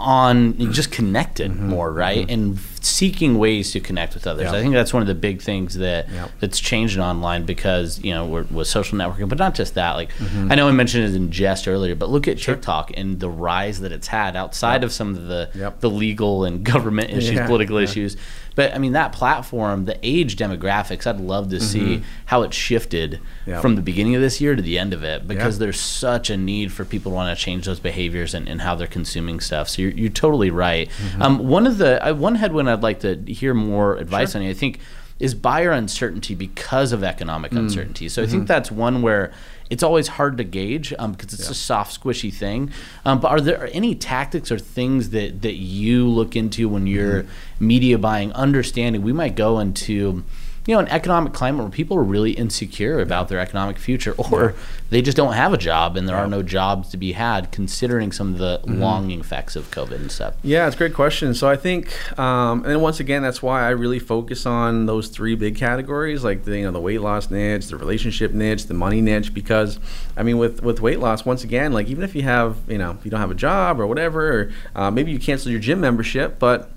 on just connected mm-hmm. more, right? Mm-hmm. And seeking ways to connect with others. I think that's one of the big things that yep. that's changed online because you know we're with social networking, but not just that. Like mm-hmm. I know I mentioned it in jest earlier, but look at sure. TikTok and the rise that it's had outside yep. of some of the yep. the legal and government issues, yeah. political yeah. issues. But I mean that platform, the age demographics, I'd love to mm-hmm. see how it shifted from the beginning of this year to the end of it because there's such a need for people to want to change those behaviors and, and how they're consuming stuff. So you're, you're totally right. Mm-hmm. Um, one of the uh, one headwind I'd like to hear more advice sure. on. I think is buyer uncertainty because of economic mm. uncertainty. So mm-hmm. I think that's one where it's always hard to gauge um, because it's yeah. a soft, squishy thing. Um, but are there any tactics or things that that you look into when you're mm-hmm. media buying, understanding we might go into you know, an economic climate where people are really insecure about their economic future, or they just don't have a job and there are no jobs to be had, considering some of the mm-hmm. longing effects of COVID and stuff. Yeah, it's a great question. So I think, um, and once again, that's why I really focus on those three big categories, like the you know the weight loss niche, the relationship niche, the money niche, because I mean, with with weight loss, once again, like even if you have you know if you don't have a job or whatever, or uh, maybe you cancel your gym membership, but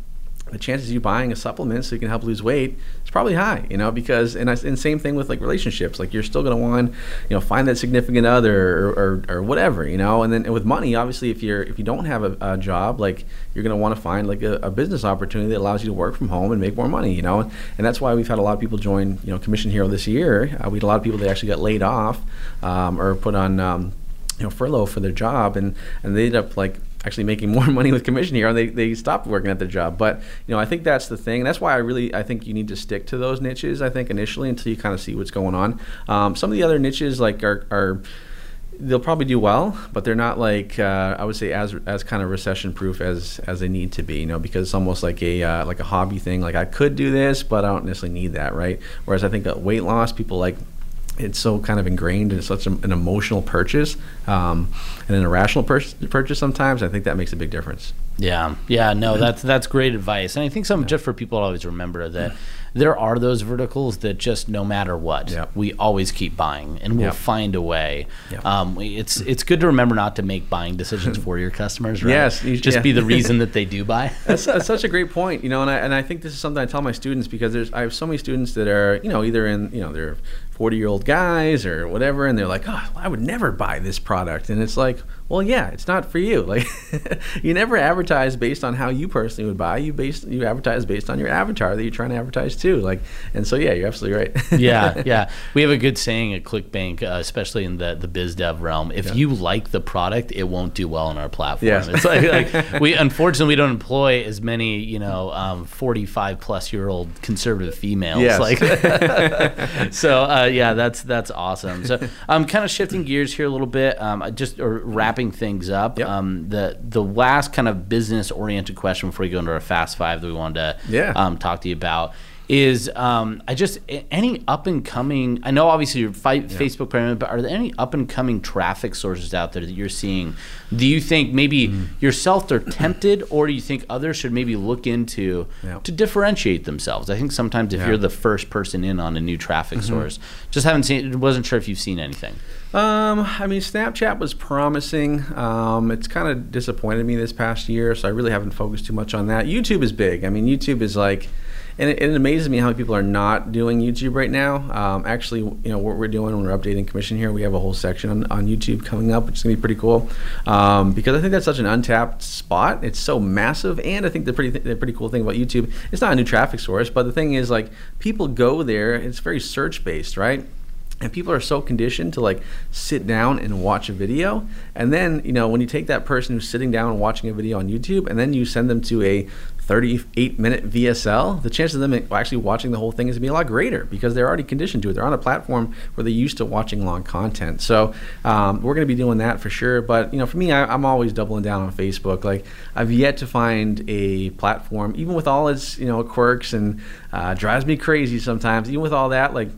the chances of you buying a supplement so you can help lose weight is probably high, you know, because and, I, and same thing with like relationships, like you're still going to want, you know, find that significant other or, or, or, whatever, you know, and then and with money, obviously, if you're if you don't have a, a job, like you're going to want to find like a, a, business opportunity that allows you to work from home and make more money, you know, and that's why we've had a lot of people join, you know, Commission Hero this year. Uh, we had a lot of people that actually got laid off um, or put on. Um, you know, furlough for their job, and and they ended up like actually making more money with Commission Hero, and they, they stopped working at their job but you know i think that's the thing And that's why i really i think you need to stick to those niches i think initially until you kind of see what's going on um, some of the other niches like are, are they'll probably do well, but they're not like uh, I would say as as kind of recession proof as as they need to be. You know, because it's almost like a uh, like a hobby thing. Like I could do this, but I don't necessarily need that, right? Whereas I think weight loss, people like it's so kind of ingrained in such an emotional purchase um, and an irrational pur- purchase sometimes i think that makes a big difference yeah yeah no that's that's great advice and i think something yeah. just for people to always remember that yeah. there are those verticals that just no matter what yeah. we always keep buying and we'll find a way um, it's it's good to remember not to make buying decisions for your customers right? yes you, just be the reason that they do buy that's, that's, such a great point you know and I, and I think this is something i tell my students because there's i have so many students that are you know either in you know they're 40 year old guys or whatever and they're like oh i would never buy this product and it's like well yeah it's not for you like you never advertise based on how you personally would buy you based you advertise based on your avatar that you're trying to advertise to like and so yeah you're absolutely right yeah yeah we have a good saying at clickbank uh, especially in the the biz dev realm if yeah. you like the product it won't do well on our platform yes. it's like, like we unfortunately we don't employ as many you know um, 45 plus year old conservative females yes. like so uh, yeah, that's that's awesome. So I'm um, kind of shifting gears here a little bit, um, just or wrapping things up. Yep. Um, the the last kind of business oriented question before we go into our fast five that we wanted to yeah. um, talk to you about is um, I just any up and coming. I know obviously your fight, yeah. Facebook program, but are there any up and coming traffic sources out there that you're seeing? Do you think maybe mm. yourself are tempted, or do you think others should maybe look into yeah. to differentiate themselves? I think sometimes if yeah. you're the first person in on a new traffic mm-hmm. source, just haven't seen. Wasn't sure if you've seen anything. Um, I mean, Snapchat was promising. Um, it's kind of disappointed me this past year, so I really haven't focused too much on that. YouTube is big. I mean, YouTube is like and it, it, amazes me how many people are not doing YouTube right now. Um, actually, you know what we're doing when we're updating Commission Hero, we have a whole section on, on YouTube coming up, which is gonna be pretty cool. Um, because I think that's such an untapped spot. It's so massive, and I think the pretty the pretty cool thing about YouTube, it's not a new traffic source, but the thing is like people go there. It's very search based, right? and people are so conditioned to like sit down and watch a video and then you know when you take that person who's sitting down and watching a video on youtube and then you send them to a 38 minute VSL, the chance of them actually watching the whole thing is going to be a lot greater because they're already conditioned to it. They're on a platform where they're used to watching long content. So um, we're going to be doing that for sure. But you know, for me, I, am always doubling down on Facebook. Like I've yet to find a platform, even with all its you know quirks and uh, drives me crazy sometimes. Even with all that, like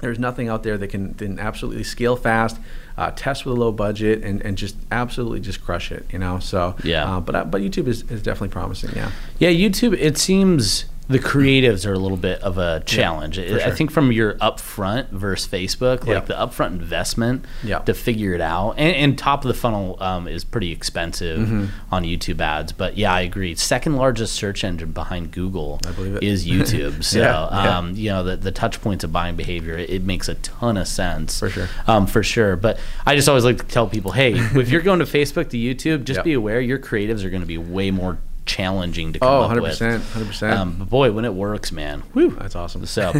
there's nothing out there that can, can absolutely scale fast, uh, test with a low budget, and, and just absolutely just crush it. You know, so yeah. Uh, but uh, but YouTube is, is definitely promising. Yeah. Yeah, YouTube. It seems the creatives are a little bit of a challenge. Yeah, sure. I think from your upfront versus Facebook, like the upfront investment to figure it out, and, and top of the funnel um, is pretty expensive mm-hmm. on YouTube ads. But yeah, I agree. Second largest search engine behind Google is YouTube. so yeah, um, you know the the touch points of buying behavior, it, it makes a ton of sense for sure. Um, for sure. But I just always like to tell people, hey, if you're going to Facebook to YouTube, just be aware your creatives are going to be way more challenging to come oh, 100%, with. 100%. Um, but boy, when it works, man, whew, that's awesome. So,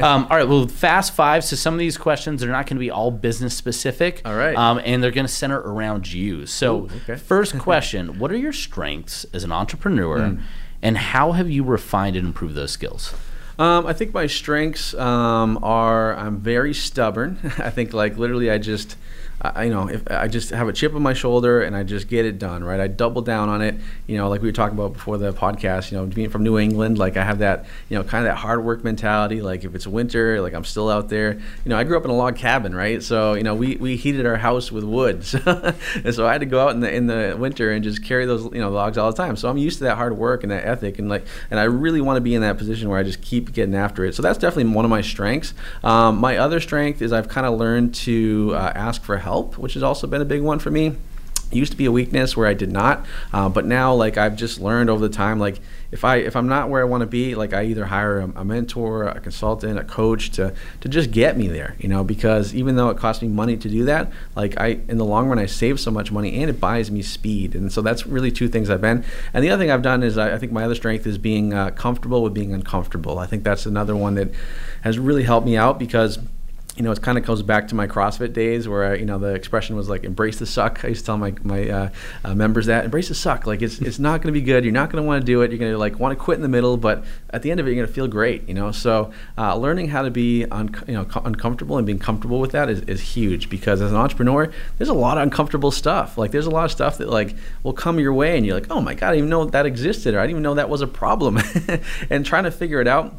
um, all right, well, fast five. So some of these questions are not going to be all business specific. All right. Um, and they're going to center around you. So, Ooh, okay. first question What are your strengths as an entrepreneur, mm. and how have you refined and improved those skills? Um, I think my strengths um, are I'm very stubborn. I think like literally I just I, you know, if I just have a chip on my shoulder and I just get it done, right? I double down on it. You know, like we were talking about before the podcast. You know, being from New England, like I have that, you know, kind of that hard work mentality. Like if it's winter, like I'm still out there. You know, I grew up in a log cabin, right? So you know, we, we heated our house with wood, and so I had to go out in the in the winter and just carry those you know logs all the time. So I'm used to that hard work and that ethic, and like, and I really want to be in that position where I just keep getting after it. So that's definitely one of my strengths. Um, my other strength is I've kind of learned to uh, ask for help, which has also been a big one for me. It used to be a weakness where I did not, uh, but now like I've just learned over the time like if I if I'm not where I want to be, like I either hire a, a, mentor, a consultant, a coach to to just get me there, you know, because even though it costs me money to do that, like I in the long run I save so much money and it buys me speed, and so that's really two things I've been. And the other thing I've done is I, I think my other strength is being uh, comfortable with being uncomfortable. I think that's another one that has really helped me out because you know, it kind of goes back to my CrossFit days where, you know, the expression was like, embrace the suck. I used to tell my, my uh, uh, members that, embrace the suck. Like, it's, it's not going to be good. You're not going to want to do it. You're going to, like, want to quit in the middle, but at the end of it, you're going to feel great, you know? So, uh, learning how to be, un- you know, co- uncomfortable and being comfortable with that is, is huge because as an entrepreneur, there's a lot of uncomfortable stuff. Like, there's a lot of stuff that, like, will come your way and you're like, oh my God, I didn't even know that existed or I didn't even know that was a problem. and trying to figure it out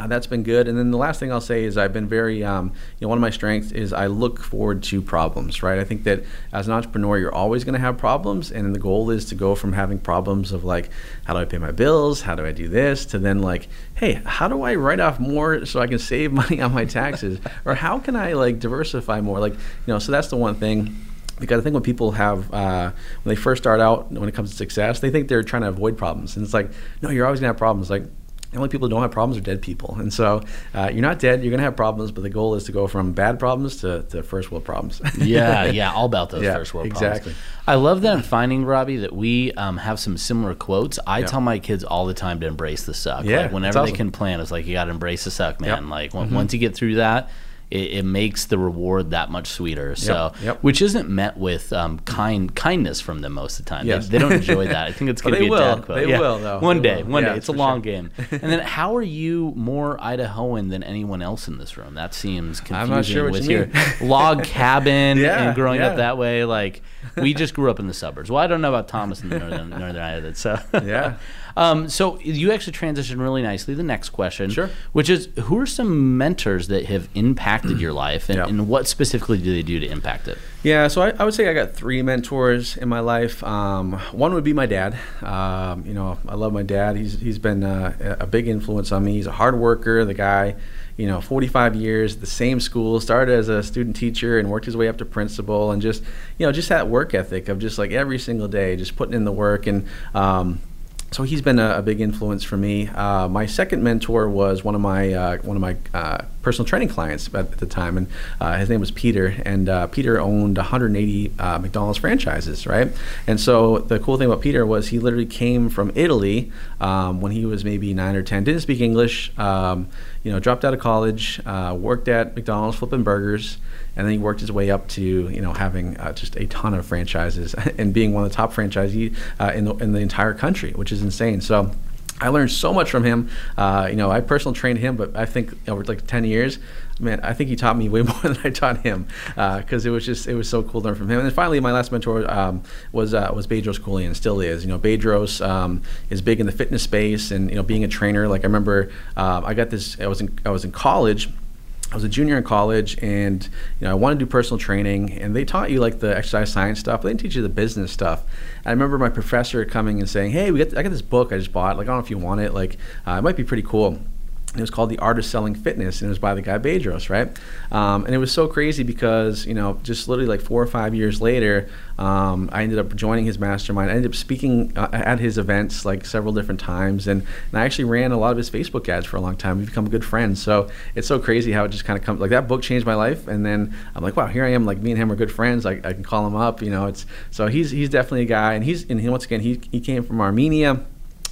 uh, that's been good. And then the last thing I'll say is I've been very, um, you know, one of my strengths is I look forward to problems, right? I think that as an entrepreneur, you're always going to have problems. And the goal is to go from having problems of like, how do I pay my bills? How do I do this? To then like, hey, how do I write off more so I can save money on my taxes? or how can I like diversify more? Like, you know, so that's the one thing because I think when people have uh, when they first start out when it comes to success, they think they're trying to avoid problems, and it's like, no, you're always gonna have problems. Like the only people who don't have problems are dead people. And so uh, you're not dead, you're going to have problems, but the goal is to go from bad problems to, to first world problems. yeah, yeah, all about those yeah, first world exactly. problems. Exactly. I love that I'm finding, Robby, that we um, have some similar quotes. I tell my kids all the time to embrace the suck. Yeah, like whenever awesome. they can plan, it's like, you got to embrace the suck, man. Yep. Like mm-hmm. once you get through that, it, it, makes the reward that much sweeter. So, yep, yep. which isn't met with um, kind kindness from them most of the time. Yes. They, they don't enjoy that. I think it's going to be will. a dad quote. They yeah. will, though. One they day, will. one yeah, day. It's a long sure. game. and then, how are you more Idahoan than anyone else in this room? That seems confusing. I'm not sure with you your log cabin yeah, and growing up that way. Like we just grew up in the suburbs. Well, I don't know about Thomas in the northern northern Idaho. So yeah. Um, so you actually transitioned really nicely. The next question, sure. which is, who are some mentors that have impacted your life, and, Yep. and what specifically do they do to impact it? Yeah, so I, I would say I got three mentors in my life. Um, one would be my dad. Um, you know, I love my dad. He's he's been uh, a big influence on me. He's a hard worker. The guy, you know, 45 years, the same school, started as a student teacher and worked his way up to principal, and just you know, just that work ethic of just like every single day, just putting in the work and. Um, so he's been a, a, big influence for me. Uh, my second mentor was one of my uh, one of my uh, personal training clients at, the time, and uh, his name was Peter, and uh, Peter owned 180 uh, McDonald's franchises, right? And so the cool thing about Peter was he literally came from Italy um, when he was maybe nine or ten, didn't speak English, um, you know, dropped out of college, uh, worked at McDonald's flipping burgers, and then he worked his way up to you know having uh, just a ton of franchises and being one of the top franchisees uh, in the in the entire country, which is insane. So I learned so much from him. Uh, you know, I personally trained him, but I think over like 10 years, man, I think he taught me way more than I taught him because uh, it was just it was so cool to learn from him. And then finally, my last mentor um, was uh, was Bedros Keuilian, still is. You know, Bedros um, is big in the fitness space, and you know, being a trainer. Like I remember, uh, I got this. I was in I was in college I was a junior in college, and you know I wanted to do personal training, and they taught you like the exercise science stuff. But they didn't teach you the business stuff. I remember my professor coming and saying, "Hey, we got I got this book I just bought. Like I don't know if you want it. Like uh, it might be pretty cool." It was called The Art of Selling Fitness, and it was by the guy Bedros, right? Um, and it was so crazy because, you know, just literally like four or five years later, um, I ended up joining his mastermind. I ended up speaking uh, at his events like several different times, and, and I actually ran a lot of his Facebook ads for a long time. We've become good friends. So it's so crazy how it just kind of comes like that book changed my life, and then I'm like, wow, here I am. Like me and him are good friends. I, I can call him up. You know, it's so he's he's definitely a guy, and he's and he, once again he he came from Armenia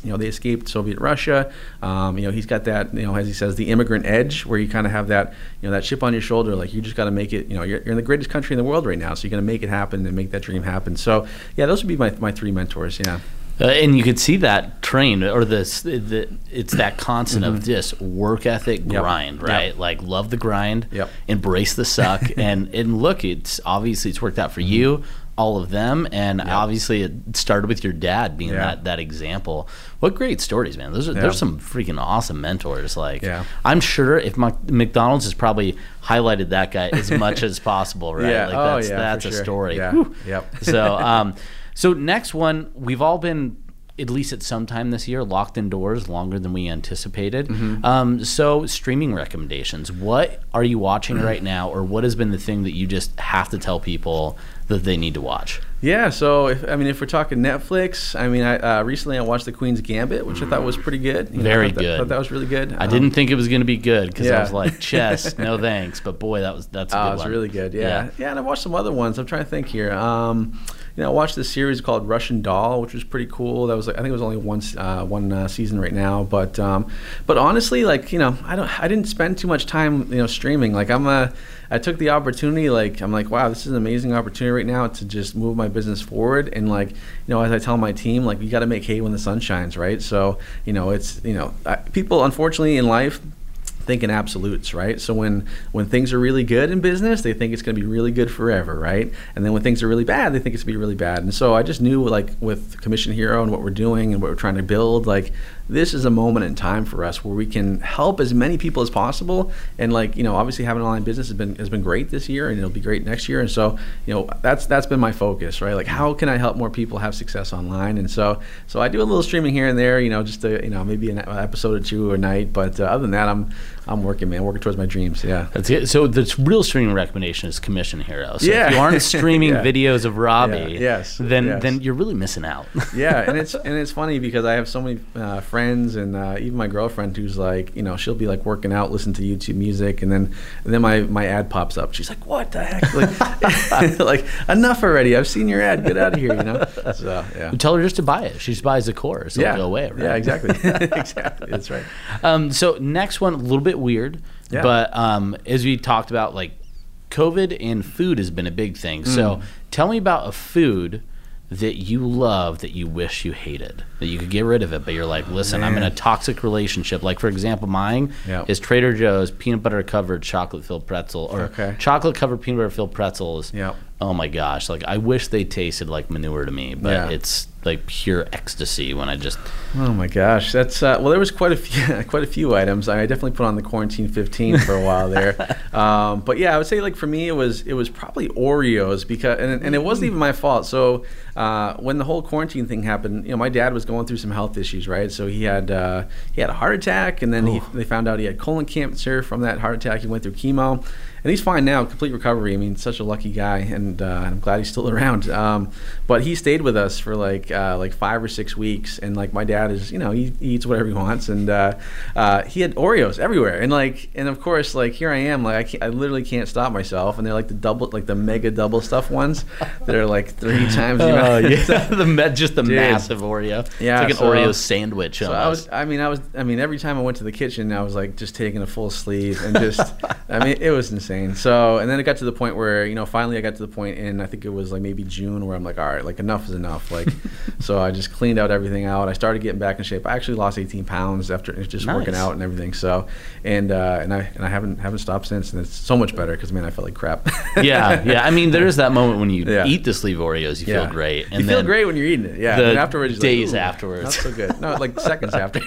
you know, they escaped Soviet Russia. Um, you know, he's got that, you know, as he says, the immigrant edge, where you kind of have that, you know, that chip on your shoulder, like you just got to make it. You know, you're, you're, in the greatest country in the world right now, so you're going to make it happen and make that dream happen. So, yeah, those would be my, my three mentors. Yeah. Uh, and you could see that train or this the, it's that constant mm-hmm. of this work ethic grind yep. right yep. like love the grind yep. embrace the suck and and look it's obviously it's worked out for mm-hmm. you all of them and yep. obviously it started with your dad being yeah. that that example what great stories man those are yeah. there's some freaking awesome mentors like yeah. i'm sure if my, mcdonald's has probably highlighted that guy as much as possible right yeah. like oh, that's yeah, that's a sure. story yeah. yep so um so next one we've all been at least at some time this year, locked indoors longer than we anticipated. Mm-hmm. Um, so, streaming recommendations. What are you watching right now, or what has been the thing that you just have to tell people that they need to watch? Yeah, so if, I mean, if we're talking Netflix, I mean, I uh, recently I watched The Queen's Gambit, which I thought was pretty good. You Very know, I thought good. That, thought that was really good. I um, didn't think it was going to be good because yeah. I was like, chess, no thanks. But boy, that was that's a oh, good was one. really good. Yeah. yeah, yeah, and I watched some other ones. I'm trying to think here. Um, you know, I watched this series called Russian Doll, which was pretty cool. That was, like, I think, it was only one uh, one uh, season right now. But um, but honestly, like you know, I don't, I didn't spend too much time, you know, streaming. Like I'm a, I took the opportunity. Like I'm like, wow, this is an amazing opportunity right now to just move my business forward. And like, you know, as I tell my team, like you got to make hay when the sun shines, right? So you know, it's you know, I, people unfortunately in life think in absolutes, right? So when when things are really good in business, they think it's going to be really good forever, right? And then when things are really bad, they think it's going to be really bad. And so I just knew, like with Commission Hero and what we're doing and what we're trying to build, like this is a moment in time for us where we can help as many people as possible. And like you know, obviously having an online business has been has been great this year, and it'll be great next year. And so you know, that's that's been my focus, right? Like how can I help more people have success online? And so so I do a little streaming here and there, you know, just to you know maybe an episode or two a night. But uh, other than that, I'm I'm working, man, working towards my dreams. Yeah, that's it. So the real streaming recommendation is Commission Hero. So yeah. if you aren't streaming yeah. videos of Robby, yeah. yes, then yes. then you're really missing out. yeah, and it's and it's funny because I have so many uh, friends and uh, even my girlfriend who's like, you know, she'll be like working out, listen to YouTube music, and then and then my my ad pops up. She's like, "What the heck? Like, like enough already. I've seen your ad. Get out of here." You know. So yeah. Tell her just to buy it. She just buys the course. It'll yeah. go away. Right? Yeah, exactly. exactly. That's right. Um, so next one, a little bit weird, yeah. but um, as we talked about, like COVID and food has been a big thing. Mm. So tell me about a food that you love that you wish you hated that you could get rid of it but you're like listen Man. i'm in a toxic relationship like for example mine yep. is trader joe's peanut butter covered chocolate filled pretzel or okay. chocolate covered peanut butter filled pretzels yep. oh my gosh like i wish they tasted like manure to me but yeah. it's like pure ecstasy when I just. Oh my gosh, that's uh, well. There was quite a few, quite a few items. I definitely put on the quarantine 15 for a while there, um, but yeah, I would say like for me it was it was probably Oreos because and, and it wasn't even my fault. So uh, when the whole quarantine thing happened, you know, my dad was going through some health issues, right? So he had uh, he had a heart attack, and then he, they found out he had colon cancer from that heart attack. He went through chemo, and he's fine now, complete recovery. I mean, such a lucky guy, and uh, I'm glad he's still around. Um, but he stayed with us for like uh, like five or six weeks, and like my dad is, you know, he, he eats whatever he wants, and uh, uh, he had Oreos everywhere, and like, and of course, like here I am, like I, I literally can't stop myself, and they're like the double, like the mega double stuff ones that are like three times. Oh yeah, the just the Dude. massive Oreo. Yeah, it's like an Oreo sandwich. So I was, I mean, I was, I mean, every time I went to the kitchen, I was like just taking a full sleeve and just, I mean, it was insane. So, and then it got to the point where, you know, finally I got to the point in, I think it was like maybe June where I'm like, all right, like enough is enough. Like, so I just cleaned out everything out. I started getting back in shape. I actually lost 18 pounds after just nice. working out and everything. So, and, uh, and I, and I haven't, haven't stopped since. And it's so much better because, man, I felt like crap. yeah. Yeah. I mean, there is that moment when you yeah. eat the sleeve Oreos, you yeah. feel great. And you feel great when you're eating it. Yeah. The afterwards, days like, afterwards. Not so good. No, like seconds after.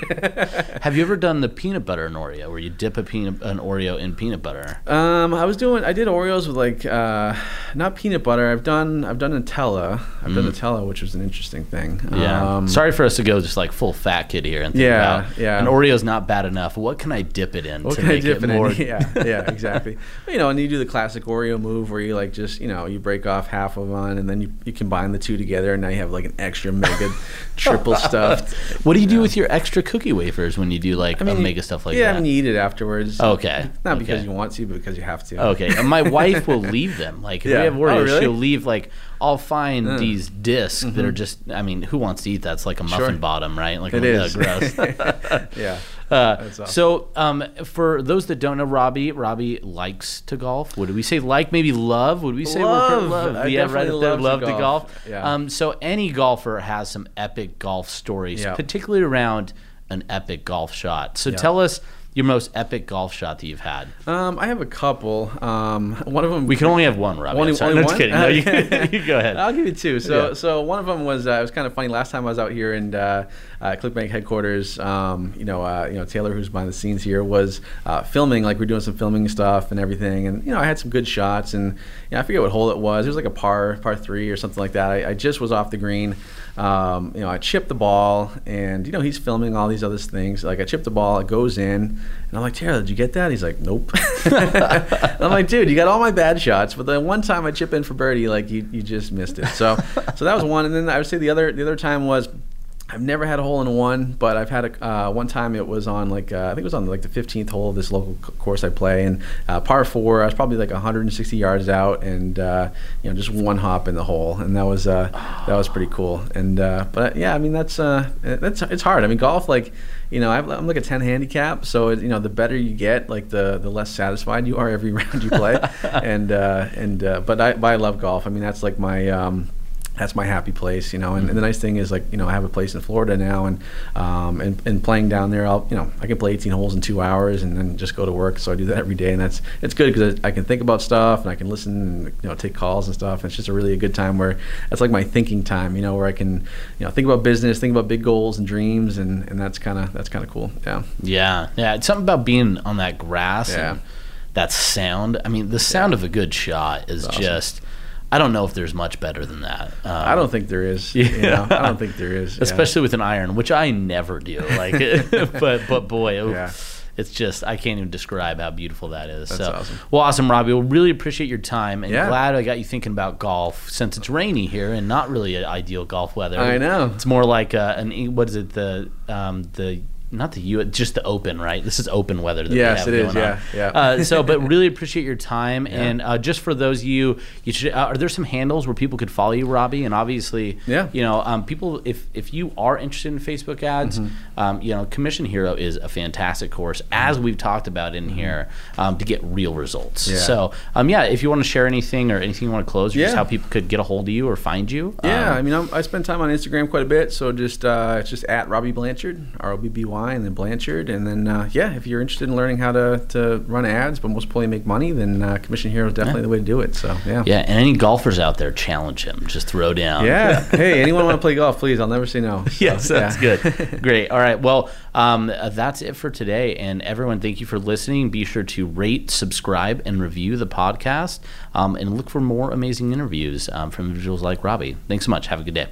Have you ever done the peanut butter and Oreo where you dip a peanut, an Oreo in peanut butter? Um, I was doing, I did Oreos with like, uh, not peanut butter. I've done, I've done Nutella. I've mm. done Nutella, which was an interesting thing. Yeah. Um, Sorry for us to go just like full fat kid here and think yeah, about, yeah. an Oreo's not bad enough. What can I dip it in what to make it more? In? Yeah, yeah, exactly. you know, and you do the classic Oreo move where you like just, you know, you break off half of one and then you, you combine the two together and now you have like an extra mega triple stuffed. What do you do with your extra cookie wafers when you do like I mean, mega stuff like yeah, that? Yeah, I mean, you eat it afterwards. Okay. Not okay. because you want to, but because you have to. Okay. And my wife will leave them. Like if yeah. we have Oreos, oh, really? she'll leave like I'll find mm. these disks mm-hmm. that are mm-hmm. just. I mean, who wants to eat that? It's like a muffin sure. bottom, right? Like it a, is. gross. yeah. Uh, awesome. So, um, for those that don't know Robby, Robby likes to golf. Would we say like? Maybe love? Would we say love? love. I yeah, right love, love to golf. To golf. Yeah. Um, so any golfer has some epic golf stories, yeah. particularly around an epic golf shot. So yeah. tell us your most epic golf shot that you've had? Um, I have a couple. Um, one of them. We can only have one, Robby. Only, only no, one? kidding. No, you, you, go ahead. I'll give you two. So, yeah. so one of them was uh, it was kind of funny. Last time I was out here in uh, uh, ClickBank headquarters, um, you know, uh, you know Taylor, who's behind the scenes here, was uh, filming. Like we're doing some filming stuff and everything, and you know, I had some good shots, and you know, I forget what hole it was. It was like a par, par three or something like that. I, I just was off the green. Um, you know, I chip the ball, and you know, he's filming all these other things. Like I chip the ball, it goes in, and I'm like, Taylor, did you get that? He's like, Nope. I'm like, dude, you got all my bad shots, but the one time I chip in for birdie, like you, you just missed it. So, so that was one, and then I would say the other, the other time was I've never had a hole in one, but I've had a uh, one time. It was on like uh, I think it was on like the 15th hole of this local course I play, and uh, par four. I was probably like 160 yards out, and uh, you know just one hop in the hole, and that was uh, that was pretty cool. And uh, but yeah, I mean that's that's it's hard. I mean golf like you know I'm like a 10 handicap, so it, you know the better you get, like the the less satisfied you are every round you play, and and but I but I love golf. I mean that's like my um, that's my happy place, you know. And, and, the nice thing is, like, you know, I have a place in Florida now, and um, and, and playing down there, I'll, you know, I can play 18 holes in two hours, and then just go to work. So I do that every day, and that's it's good because I, I, can think about stuff, and I can listen, and you know, take calls and stuff. And it's just a really a good time where that's like my thinking time, you know, where I can, you know, think about business, think about big goals and dreams, and and that's kind of that's kind of cool. Yeah. Yeah, yeah. It's something about being on that grass. Yeah. And that sound. I mean, the sound yeah. of a good shot is awesome. just I don't know if there's much better than that. Um, I don't think there is. Yeah. You know? I don't think there is. Especially yeah. with an iron, which I never do. Like, but but boy, yeah. it's just I can't even describe how beautiful that is. That's so, awesome. Well, awesome, Robby. We'll really appreciate your time, and yeah. glad I got you thinking about golf since it's rainy here and not really ideal golf weather. I know. It's more like uh, an what is it the um, the not the U, just the open, right? This is open weather. That yes, it is. Yeah, on. yeah. Uh, so, but really appreciate your time, yeah. and uh, just for those of you, you should. Uh, are there some handles where people could follow you, Robby? And obviously, yeah, you know, um, people, if if you are interested in Facebook ads, mm-hmm. um, you know, Commission Hero is a fantastic course, as we've talked about in mm-hmm. here, um, to get real results. Yeah. So, um, yeah, if you want to share anything or anything you want to close, yeah. just how people could get a hold of you or find you. Yeah, um, I mean, I'm, i spend time on Instagram quite a bit, so just uh, it's just at Robby Blanchard, R O B B Y, and then Blanchard and then, uh, yeah, if you're interested in learning how to, to run ads, but most importantly make money, then uh, Commission Hero is definitely yeah. the way to do it. So, yeah. Yeah, and any golfers out there, challenge him. Just throw down. Yeah. hey, anyone want to play golf, please. I'll never say no. So, yes, that's yeah. good. Great. All right. Well, um, uh, that's it for today. And everyone, thank you for listening. Be sure to rate, subscribe, and review the podcast. Um, and look for more amazing interviews um, from individuals like Robby. Thanks so much. Have a good day.